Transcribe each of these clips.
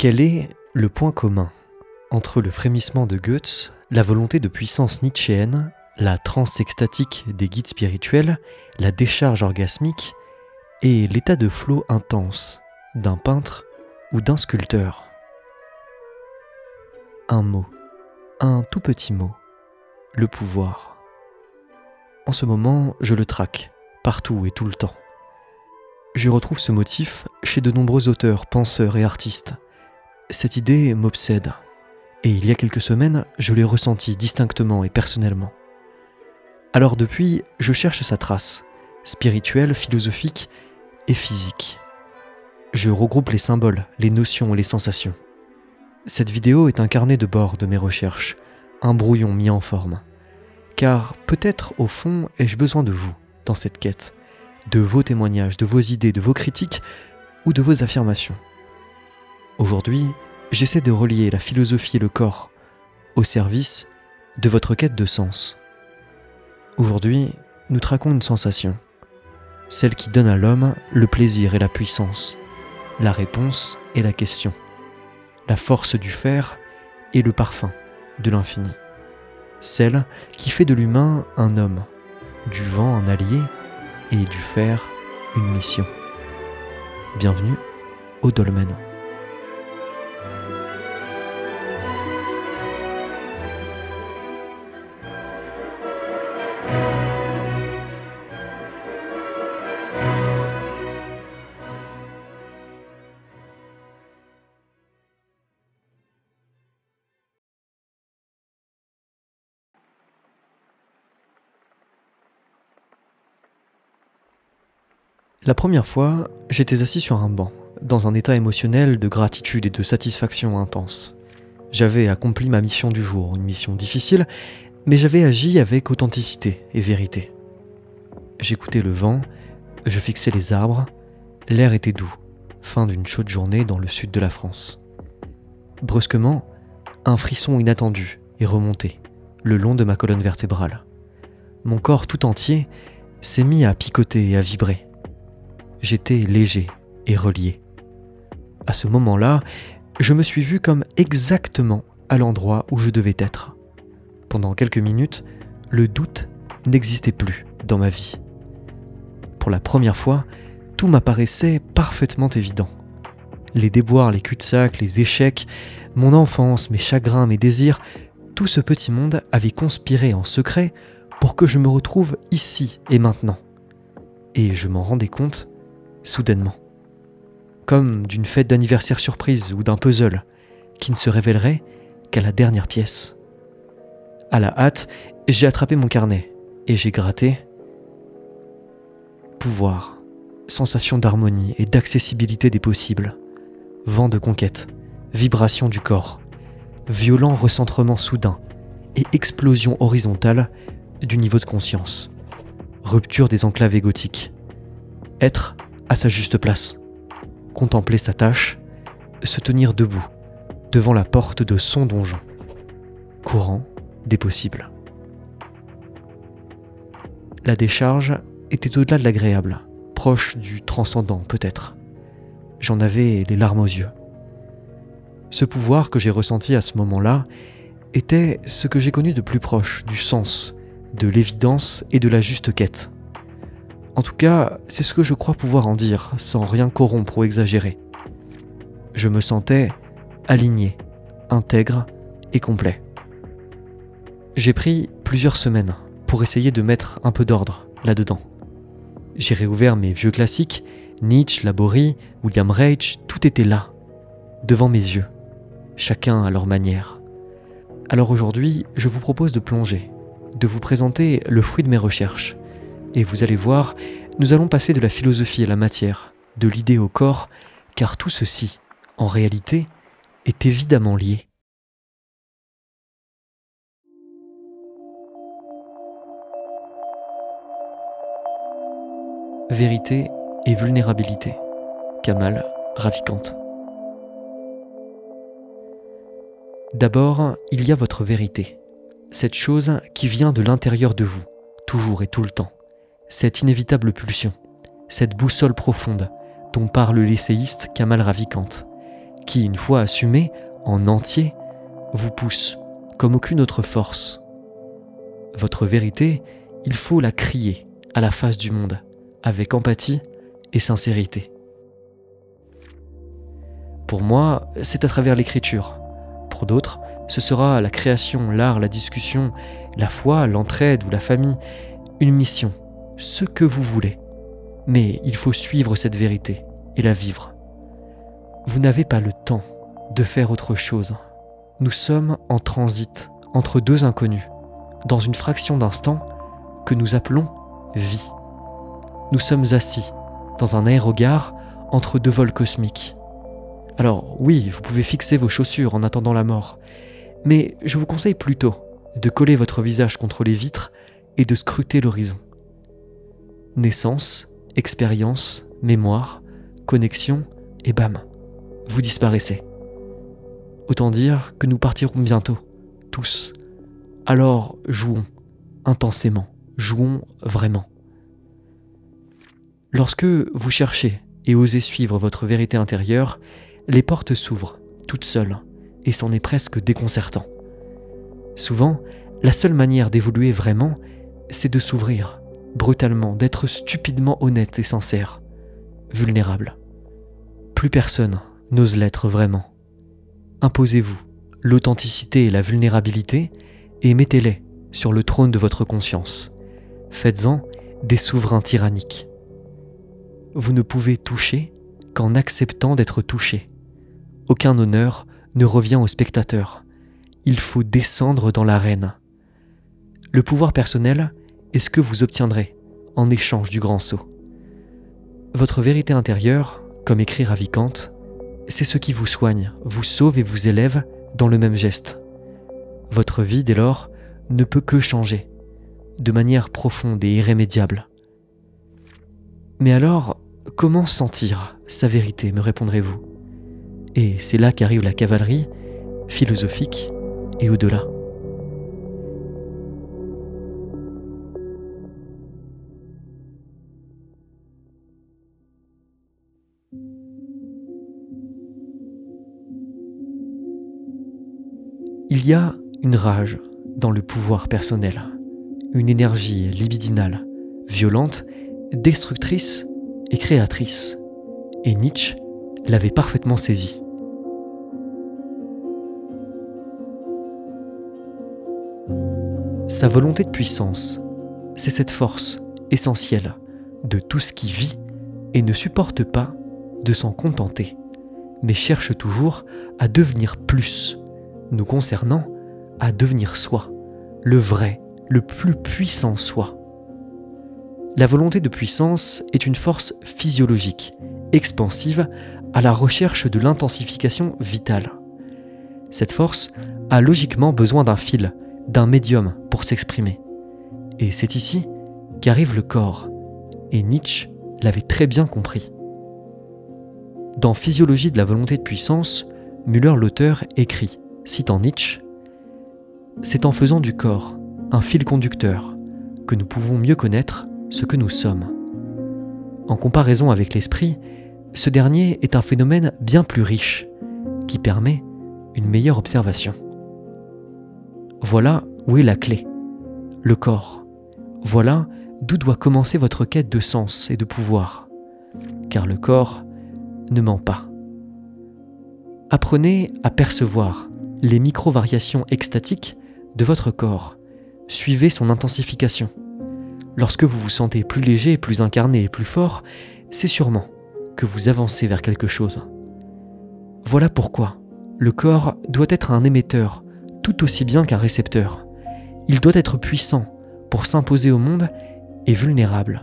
Quel est le point commun entre le frémissement de Goethe, la volonté de puissance nietzschéenne, la transe extatique des guides spirituels, la décharge orgasmique et l'état de flot intense d'un peintre ou d'un sculpteur? Un mot, un tout petit mot, le pouvoir. En ce moment, je le traque, partout et tout le temps. Je retrouve ce motif chez de nombreux auteurs, penseurs et artistes. Cette idée m'obsède, et il y a quelques semaines, je l'ai ressenti distinctement et personnellement. Alors depuis, je cherche sa trace, spirituelle, philosophique et physique. Je regroupe les symboles, les notions les sensations. Cette vidéo est un carnet de bord de mes recherches, un brouillon mis en forme. Car peut-être au fond ai-je besoin de vous dans cette quête, de vos témoignages, de vos idées, de vos critiques ou de vos affirmations. Aujourd'hui, j'essaie de relier la philosophie et le corps au service de votre quête de sens. Aujourd'hui, nous traquons une sensation, celle qui donne à l'homme le plaisir et la puissance, la réponse et la question, la force du faire et le parfum de l'infini, celle qui fait de l'humain un homme, du vent un allié et du fer une mission. Bienvenue au Dolmen. La première fois, j'étais assis sur un banc, dans un état émotionnel de gratitude et de satisfaction intense. J'avais accompli ma mission du jour, une mission difficile, mais j'avais agi avec authenticité et vérité. J'écoutais le vent, je fixais les arbres, l'air était doux, fin d'une chaude journée dans le sud de la France. Brusquement, un frisson inattendu est remonté le long de ma colonne vertébrale. Mon corps tout entier s'est mis à picoter et à vibrer j'étais léger et relié. À ce moment-là, je me suis vu comme exactement à l'endroit où je devais être. Pendant quelques minutes, le doute n'existait plus dans ma vie. Pour la première fois, tout m'apparaissait parfaitement évident. Les déboires, les cul-de-sac, les échecs, mon enfance, mes chagrins, mes désirs, tout ce petit monde avait conspiré en secret pour que je me retrouve ici et maintenant. Et je m'en rendais compte soudainement. Comme d'une fête d'anniversaire surprise ou d'un puzzle qui ne se révélerait qu'à la dernière pièce. À la hâte, j'ai attrapé mon carnet et j'ai gratté. Pouvoir, sensation d'harmonie et d'accessibilité des possibles, vent de conquête, vibration du corps, violent recentrement soudain et explosion horizontale du niveau de conscience, rupture des enclaves égotiques, être à sa juste place, contempler sa tâche, se tenir debout devant la porte de son donjon, courant des possibles. La décharge était au-delà de l'agréable, proche du transcendant peut-être. J'en avais les larmes aux yeux. Ce pouvoir que j'ai ressenti à ce moment-là était ce que j'ai connu de plus proche du sens, de l'évidence et de la juste quête. En tout cas, c'est ce que je crois pouvoir en dire, sans rien corrompre ou exagérer. Je me sentais aligné, intègre et complet. J'ai pris plusieurs semaines pour essayer de mettre un peu d'ordre là-dedans. J'ai réouvert mes vieux classiques, Nietzsche, Laborie, William Reich, tout était là, devant mes yeux, chacun à leur manière. Alors aujourd'hui, je vous propose de plonger, de vous présenter le fruit de mes recherches, et vous allez voir, nous allons passer de la philosophie à la matière, de l'idée au corps, car tout ceci, en réalité, est évidemment lié. Vérité et vulnérabilité. Kamal Ravikant. D'abord, il y a votre vérité, cette chose qui vient de l'intérieur de vous, toujours et tout le temps cette inévitable pulsion, cette boussole profonde dont parle l'essayiste Kamal Ravikant, qui, une fois assumée en entier, vous pousse comme aucune autre force. Votre vérité, il faut la crier à la face du monde, avec empathie et sincérité. Pour moi, c'est à travers l'écriture. Pour d'autres, ce sera la création, l'art, la discussion, la foi, l'entraide ou la famille, une mission, ce que vous voulez. Mais il faut suivre cette vérité et la vivre. Vous n'avez pas le temps de faire autre chose. Nous sommes en transit entre deux inconnus, dans une fraction d'instant que nous appelons vie. Nous sommes assis dans un aérogare entre deux vols cosmiques. Alors oui, vous pouvez fixer vos chaussures en attendant la mort, mais je vous conseille plutôt de coller votre visage contre les vitres et de scruter l'horizon. Naissance, expérience, mémoire, connexion, et bam, vous disparaissez. Autant dire que nous partirons bientôt, tous. Alors jouons intensément, jouons vraiment. Lorsque vous cherchez et osez suivre votre vérité intérieure, les portes s'ouvrent toutes seules et c'en est presque déconcertant. Souvent, la seule manière d'évoluer vraiment, c'est de s'ouvrir, brutalement, d'être stupidement honnête et sincère, vulnérable. Plus personne n'ose l'être vraiment. Imposez-vous l'authenticité et la vulnérabilité et mettez-les sur le trône de votre conscience. Faites-en des souverains tyranniques. Vous ne pouvez toucher qu'en acceptant d'être touché. Aucun honneur ne revient au spectateur. Il faut descendre dans l'arène. Le pouvoir personnel est ce que vous obtiendrez en échange du grand saut. Votre vérité intérieure, comme écrit Ravikant, c'est ce qui vous soigne, vous sauve et vous élève dans le même geste. Votre vie, dès lors, ne peut que changer, de manière profonde et irrémédiable. Mais alors, comment sentir sa vérité, me répondrez-vous? Et c'est là qu'arrive la cavalerie, philosophique et au-delà. Il y a une rage dans le pouvoir personnel, une énergie libidinale, violente, destructrice et créatrice. Et Nietzsche l'avait parfaitement saisi. Sa volonté de puissance, c'est cette force essentielle de tout ce qui vit et ne supporte pas de s'en contenter, mais cherche toujours à devenir plus, nous concernant à devenir soi, le vrai, le plus puissant soi. La volonté de puissance est une force physiologique, expansive, à la recherche de l'intensification vitale. Cette force a logiquement besoin d'un fil, d'un médium pour s'exprimer. Et c'est ici qu'arrive le corps, et Nietzsche l'avait très bien compris. Dans Physiologie de la volonté de puissance, Müller l'auteur écrit citant Nietzsche, c'est en faisant du corps un fil conducteur que nous pouvons mieux connaître ce que nous sommes. En comparaison avec l'esprit, ce dernier est un phénomène bien plus riche, qui permet une meilleure observation. Voilà où est la clé, le corps. Voilà d'où doit commencer votre quête de sens et de pouvoir, car le corps ne ment pas. Apprenez à percevoir les micro-variations extatiques de votre corps. Suivez son intensification. Lorsque vous vous sentez plus léger, plus incarné et plus fort, c'est sûrement que vous avancez vers quelque chose. Voilà pourquoi le corps doit être un émetteur tout aussi bien qu'un récepteur. Il doit être puissant pour s'imposer au monde et vulnérable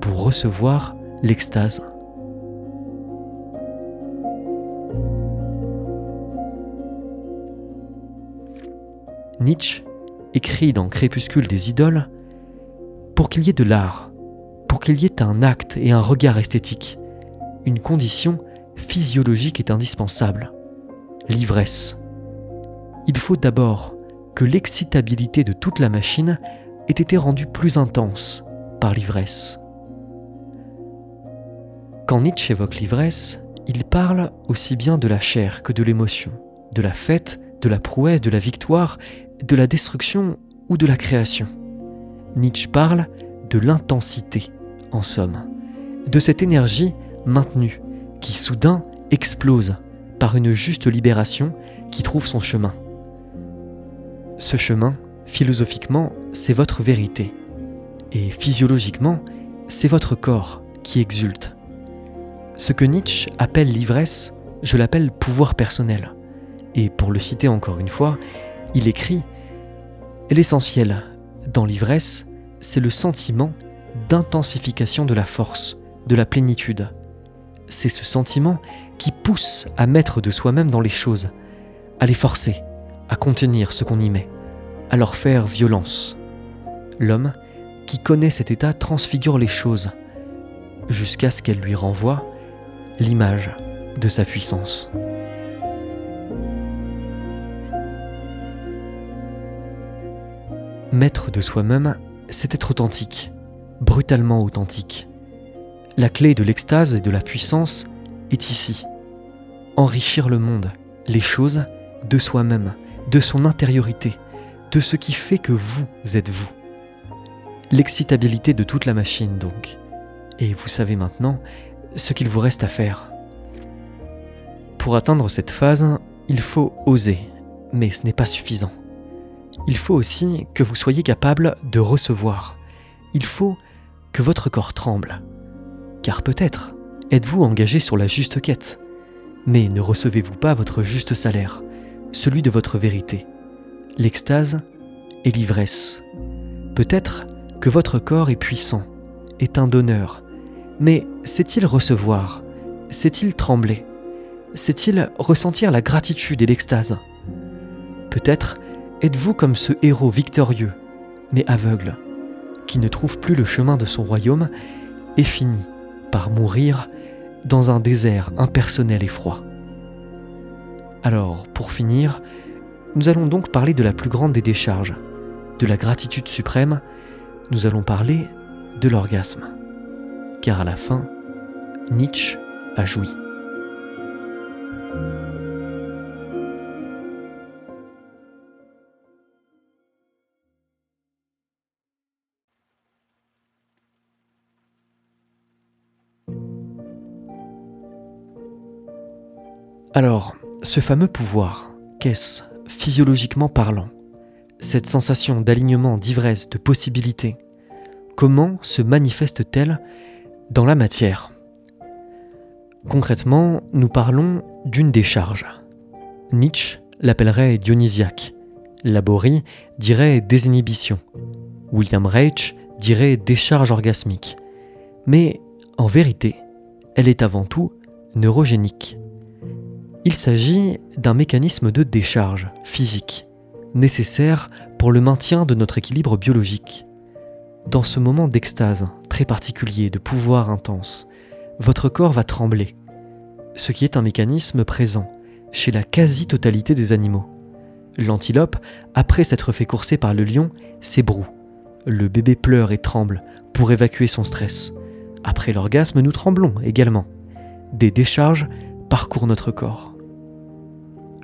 pour recevoir l'extase. Nietzsche écrit dans Crépuscule des idoles Pour qu'il y ait de l'art, pour qu'il y ait un acte et un regard esthétique, une condition physiologique est indispensable l'ivresse. Il faut d'abord que l'excitabilité de toute la machine ait été rendue plus intense par l'ivresse. Quand Nietzsche évoque l'ivresse, Il parle aussi bien de la chair que de l'émotion, de la fête, de la prouesse, de la victoire, de la destruction ou de la création. Nietzsche parle de l'intensité, en somme, de cette énergie maintenue qui soudain explose par une juste libération qui trouve son chemin. Ce chemin, philosophiquement, c'est votre vérité. Et physiologiquement, c'est votre corps qui exulte. Ce que Nietzsche appelle l'ivresse, je l'appelle pouvoir personnel. Et pour le citer encore une fois, il écrit L'essentiel dans l'ivresse, c'est le sentiment d'intensification de la force, de la plénitude. C'est ce sentiment qui pousse à mettre de soi-même dans les choses, à les forcer, à contenir ce qu'on y met, à leur faire violence. L'homme qui connaît cet état transfigure les choses, jusqu'à ce qu'elle lui renvoie l'image de sa puissance. Maître de soi-même, c'est être authentique, brutalement authentique. La clé de l'extase et de la puissance est ici. Enrichir le monde, les choses, de soi-même, de son intériorité, de ce qui fait que vous êtes vous. L'excitabilité de toute la machine donc. Et vous savez maintenant ce qu'il vous reste à faire. Pour atteindre cette phase, il faut oser, mais ce n'est pas suffisant. Il faut aussi que vous soyez capable de recevoir. Il faut que votre corps tremble. Car peut-être êtes-vous engagé sur la juste quête, mais ne recevez-vous pas votre juste salaire, celui de votre vérité, l'extase et l'ivresse. Peut-être que votre corps est puissant, est un donneur, mais sait-il recevoir? Sait-il trembler? Sait-il ressentir la gratitude et l'extase? Peut-être êtes-vous comme ce héros victorieux, mais aveugle, qui ne trouve plus le chemin de son royaume et finit par mourir dans un désert impersonnel et froid? Alors, pour finir, nous allons donc parler de la plus grande des décharges, de la gratitude suprême, nous allons parler de l'orgasme. Car à la fin, Nietzsche a joui. Ce fameux pouvoir, qu'est-ce, physiologiquement parlant? Cette sensation d'alignement, d'ivresse, de possibilité, comment se manifeste-t-elle dans la matière? Concrètement, nous parlons d'une décharge. Nietzsche l'appellerait dionysiaque. Laborie dirait désinhibition. William Reich dirait décharge orgasmique. Mais en vérité, elle est avant tout neurogénique. Il s'agit d'un mécanisme de décharge physique, nécessaire pour le maintien de notre équilibre biologique. Dans ce moment d'extase très particulier, de pouvoir intense, votre corps va trembler, ce qui est un mécanisme présent chez la quasi-totalité des animaux. L'antilope, après s'être fait courser par le lion, s'ébroue. Le bébé pleure et tremble pour évacuer son stress. Après l'orgasme, nous tremblons également. Des décharges parcourent notre corps.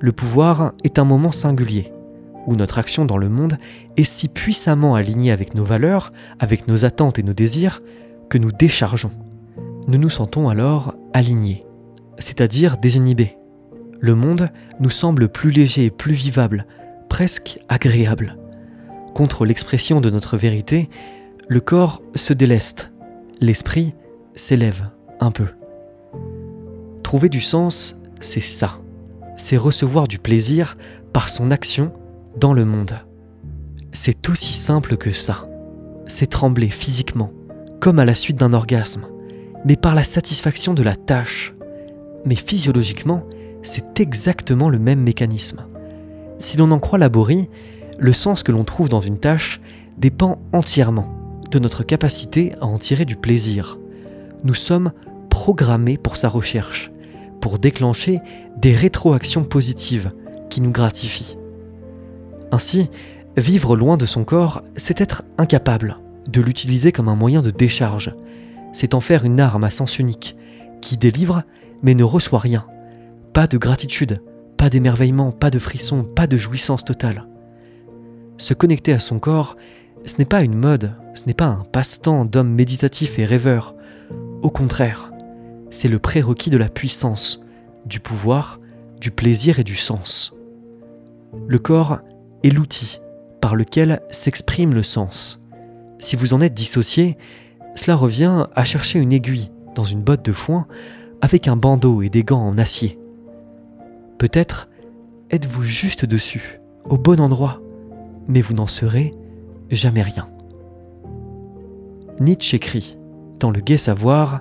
Le pouvoir est un moment singulier, où notre action dans le monde est si puissamment alignée avec nos valeurs, avec nos attentes et nos désirs, que nous déchargeons. Nous nous sentons alors alignés, c'est-à-dire désinhibés. Le monde nous semble plus léger plus vivable, presque agréable. Contre l'expression de notre vérité, le corps se déleste, l'esprit s'élève un peu. Trouver du sens, c'est ça c'est recevoir du plaisir par son action dans le monde. C'est aussi simple que ça. C'est trembler physiquement, comme à la suite d'un orgasme, mais par la satisfaction de la tâche. Mais physiologiquement, c'est exactement le même mécanisme. Si l'on en croit Laborie, le sens que l'on trouve dans une tâche dépend entièrement de notre capacité à en tirer du plaisir. Nous sommes programmés pour sa recherche pour déclencher des rétroactions positives qui nous gratifient. Ainsi, vivre loin de son corps, c'est être incapable de l'utiliser comme un moyen de décharge. C'est en faire une arme à sens unique, qui délivre mais ne reçoit rien. Pas de gratitude, pas d'émerveillement, pas de frisson, pas de jouissance totale. Se connecter à son corps, ce n'est pas une mode, ce n'est pas un passe-temps d'homme méditatif et rêveur. Au contraire, c'est le prérequis de la puissance, du pouvoir, du plaisir et du sens. Le corps est l'outil par lequel s'exprime le sens. Si vous en êtes dissocié, cela revient à chercher une aiguille dans une botte de foin avec un bandeau et des gants en acier. Peut-être êtes-vous juste dessus, au bon endroit, mais vous n'en serez jamais rien. Nietzsche écrit, dans le gai savoir,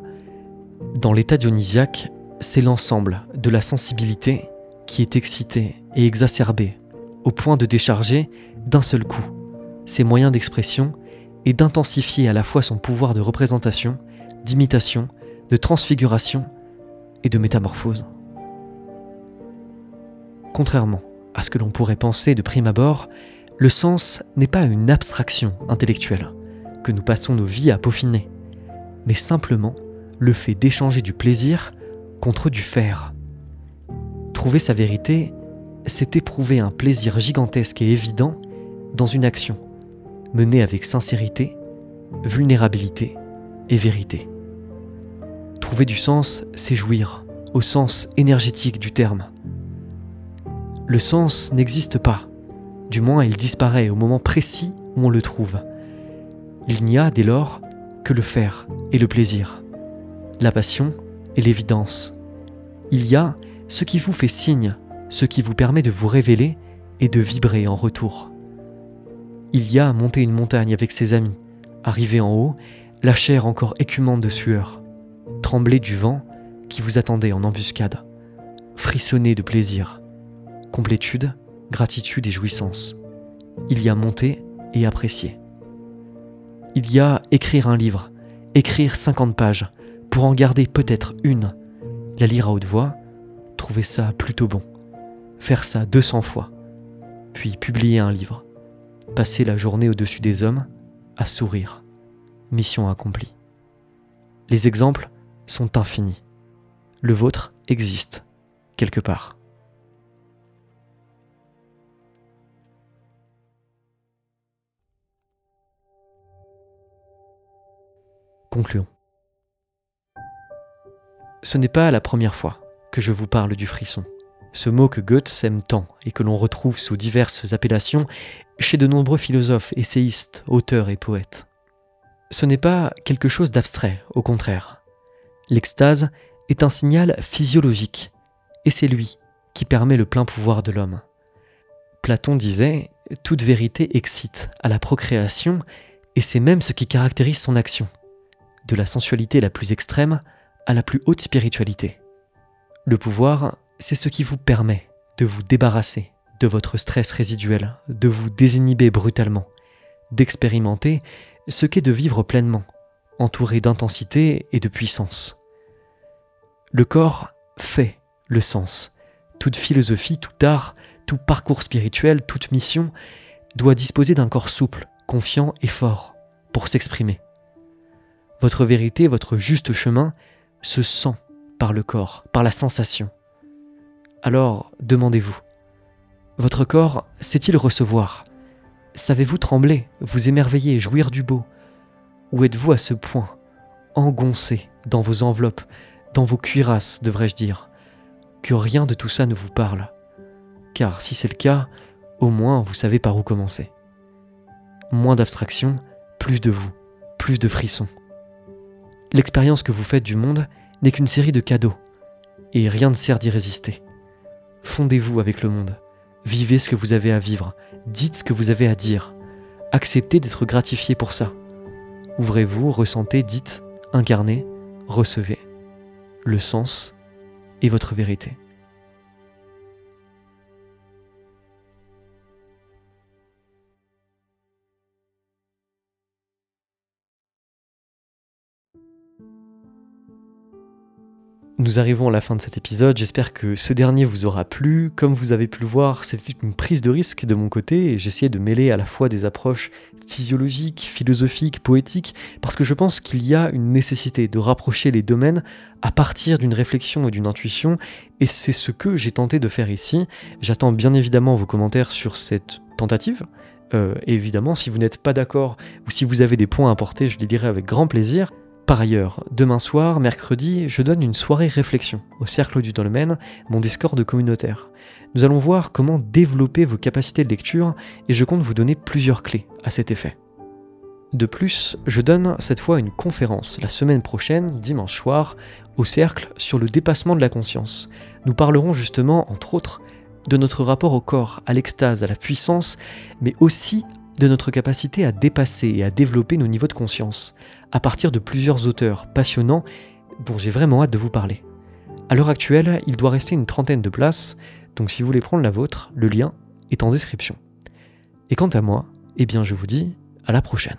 dans l'état dionysiaque, c'est l'ensemble de la sensibilité qui est excité et exacerbé au point de décharger d'un seul coup ses moyens d'expression et d'intensifier à la fois son pouvoir de représentation, d'imitation, de transfiguration et de métamorphose. Contrairement à ce que l'on pourrait penser de prime abord, le sens n'est pas une abstraction intellectuelle que nous passons nos vies à peaufiner, mais simplement le fait d'échanger du plaisir contre du faire. Trouver sa vérité, c'est éprouver un plaisir gigantesque et évident dans une action, menée avec sincérité, vulnérabilité et vérité. Trouver du sens, c'est jouir, au sens énergétique du terme. Le sens n'existe pas, du moins il disparaît au moment précis où on le trouve. Il n'y a dès lors que le faire et le plaisir, la passion et l'évidence. Il y a ce qui vous fait signe, ce qui vous permet de vous révéler et de vibrer en retour. Il y a monter une montagne avec ses amis, arriver en haut, la chair encore écumante de sueur, trembler du vent qui vous attendait en embuscade, frissonner de plaisir, complétude, gratitude et jouissance. Il y a monter et apprécier. Il y a écrire un livre, écrire 50 pages, pour en garder peut-être une, la lire à haute voix, trouver ça plutôt bon, faire ça 200 fois, puis publier un livre, passer la journée au-dessus des hommes, à sourire. Mission accomplie. Les exemples sont infinis. Le vôtre existe, quelque part. Concluons. Ce n'est pas la première fois que je vous parle du frisson. Ce mot que Goethe aime tant et que l'on retrouve sous diverses appellations chez de nombreux philosophes, essayistes, auteurs et poètes. Ce n'est pas quelque chose d'abstrait, au contraire. L'extase est un signal physiologique, et c'est lui qui permet le plein pouvoir de l'homme. Platon disait Toute vérité excite à la procréation, et c'est même ce qui caractérise son action de la sensualité la plus extrême à la plus haute spiritualité. Le pouvoir, c'est ce qui vous permet de vous débarrasser de votre stress résiduel, de vous désinhiber brutalement, d'expérimenter ce qu'est de vivre pleinement, entouré d'intensité et de puissance. Le corps fait le sens. Toute philosophie, tout art, tout parcours spirituel, toute mission doit disposer d'un corps souple, confiant et fort pour s'exprimer. Votre vérité, votre juste chemin se sent par le corps, par la sensation. Alors, demandez-vous, votre corps sait-il recevoir? Savez-vous trembler, vous émerveiller, jouir du beau? Ou êtes-vous à ce point, engoncé dans vos enveloppes, dans vos cuirasses, devrais-je dire, que rien de tout ça ne vous parle Car si c'est le cas, au moins vous savez par où commencer. Moins d'abstraction, plus de vous, plus de frissons. L'expérience que vous faites du monde n'est qu'une série de cadeaux, et rien ne sert d'y résister. Fondez-vous avec le monde, vivez ce que vous avez à vivre, dites ce que vous avez à dire, acceptez d'être gratifié pour ça. Ouvrez-vous, ressentez, dites, incarnez, recevez. Le sens et votre vérité. Nous arrivons à la fin de cet épisode, j'espère que ce dernier vous aura plu. Comme vous avez pu le voir, c'était une prise de risque de mon côté et j'essayais de mêler à la fois des approches physiologiques, philosophiques, poétiques, parce que je pense qu'il y a une nécessité de rapprocher les domaines à partir d'une réflexion et d'une intuition, et c'est ce que j'ai tenté de faire ici. J'attends bien évidemment vos commentaires sur cette tentative. Euh, évidemment, si vous n'êtes pas d'accord ou si vous avez des points à apporter, je les dirai avec grand plaisir. Par ailleurs, demain soir, mercredi, je donne une soirée réflexion au Cercle du Dolmen, mon Discord communautaire. Nous allons voir comment développer vos capacités de lecture et je compte vous donner plusieurs clés à cet effet. De plus, je donne cette fois une conférence la semaine prochaine, dimanche soir, au Cercle sur le dépassement de la conscience. Nous parlerons justement, entre autres, de notre rapport au corps, à l'extase, à la puissance, mais aussi de notre capacité à dépasser et à développer nos niveaux de conscience, à partir de plusieurs auteurs passionnants dont j'ai vraiment hâte de vous parler. À l'heure actuelle, il doit rester une trentaine de places, donc si vous voulez prendre la vôtre, le lien est en description. Et quant à moi, eh bien je vous dis à la prochaine.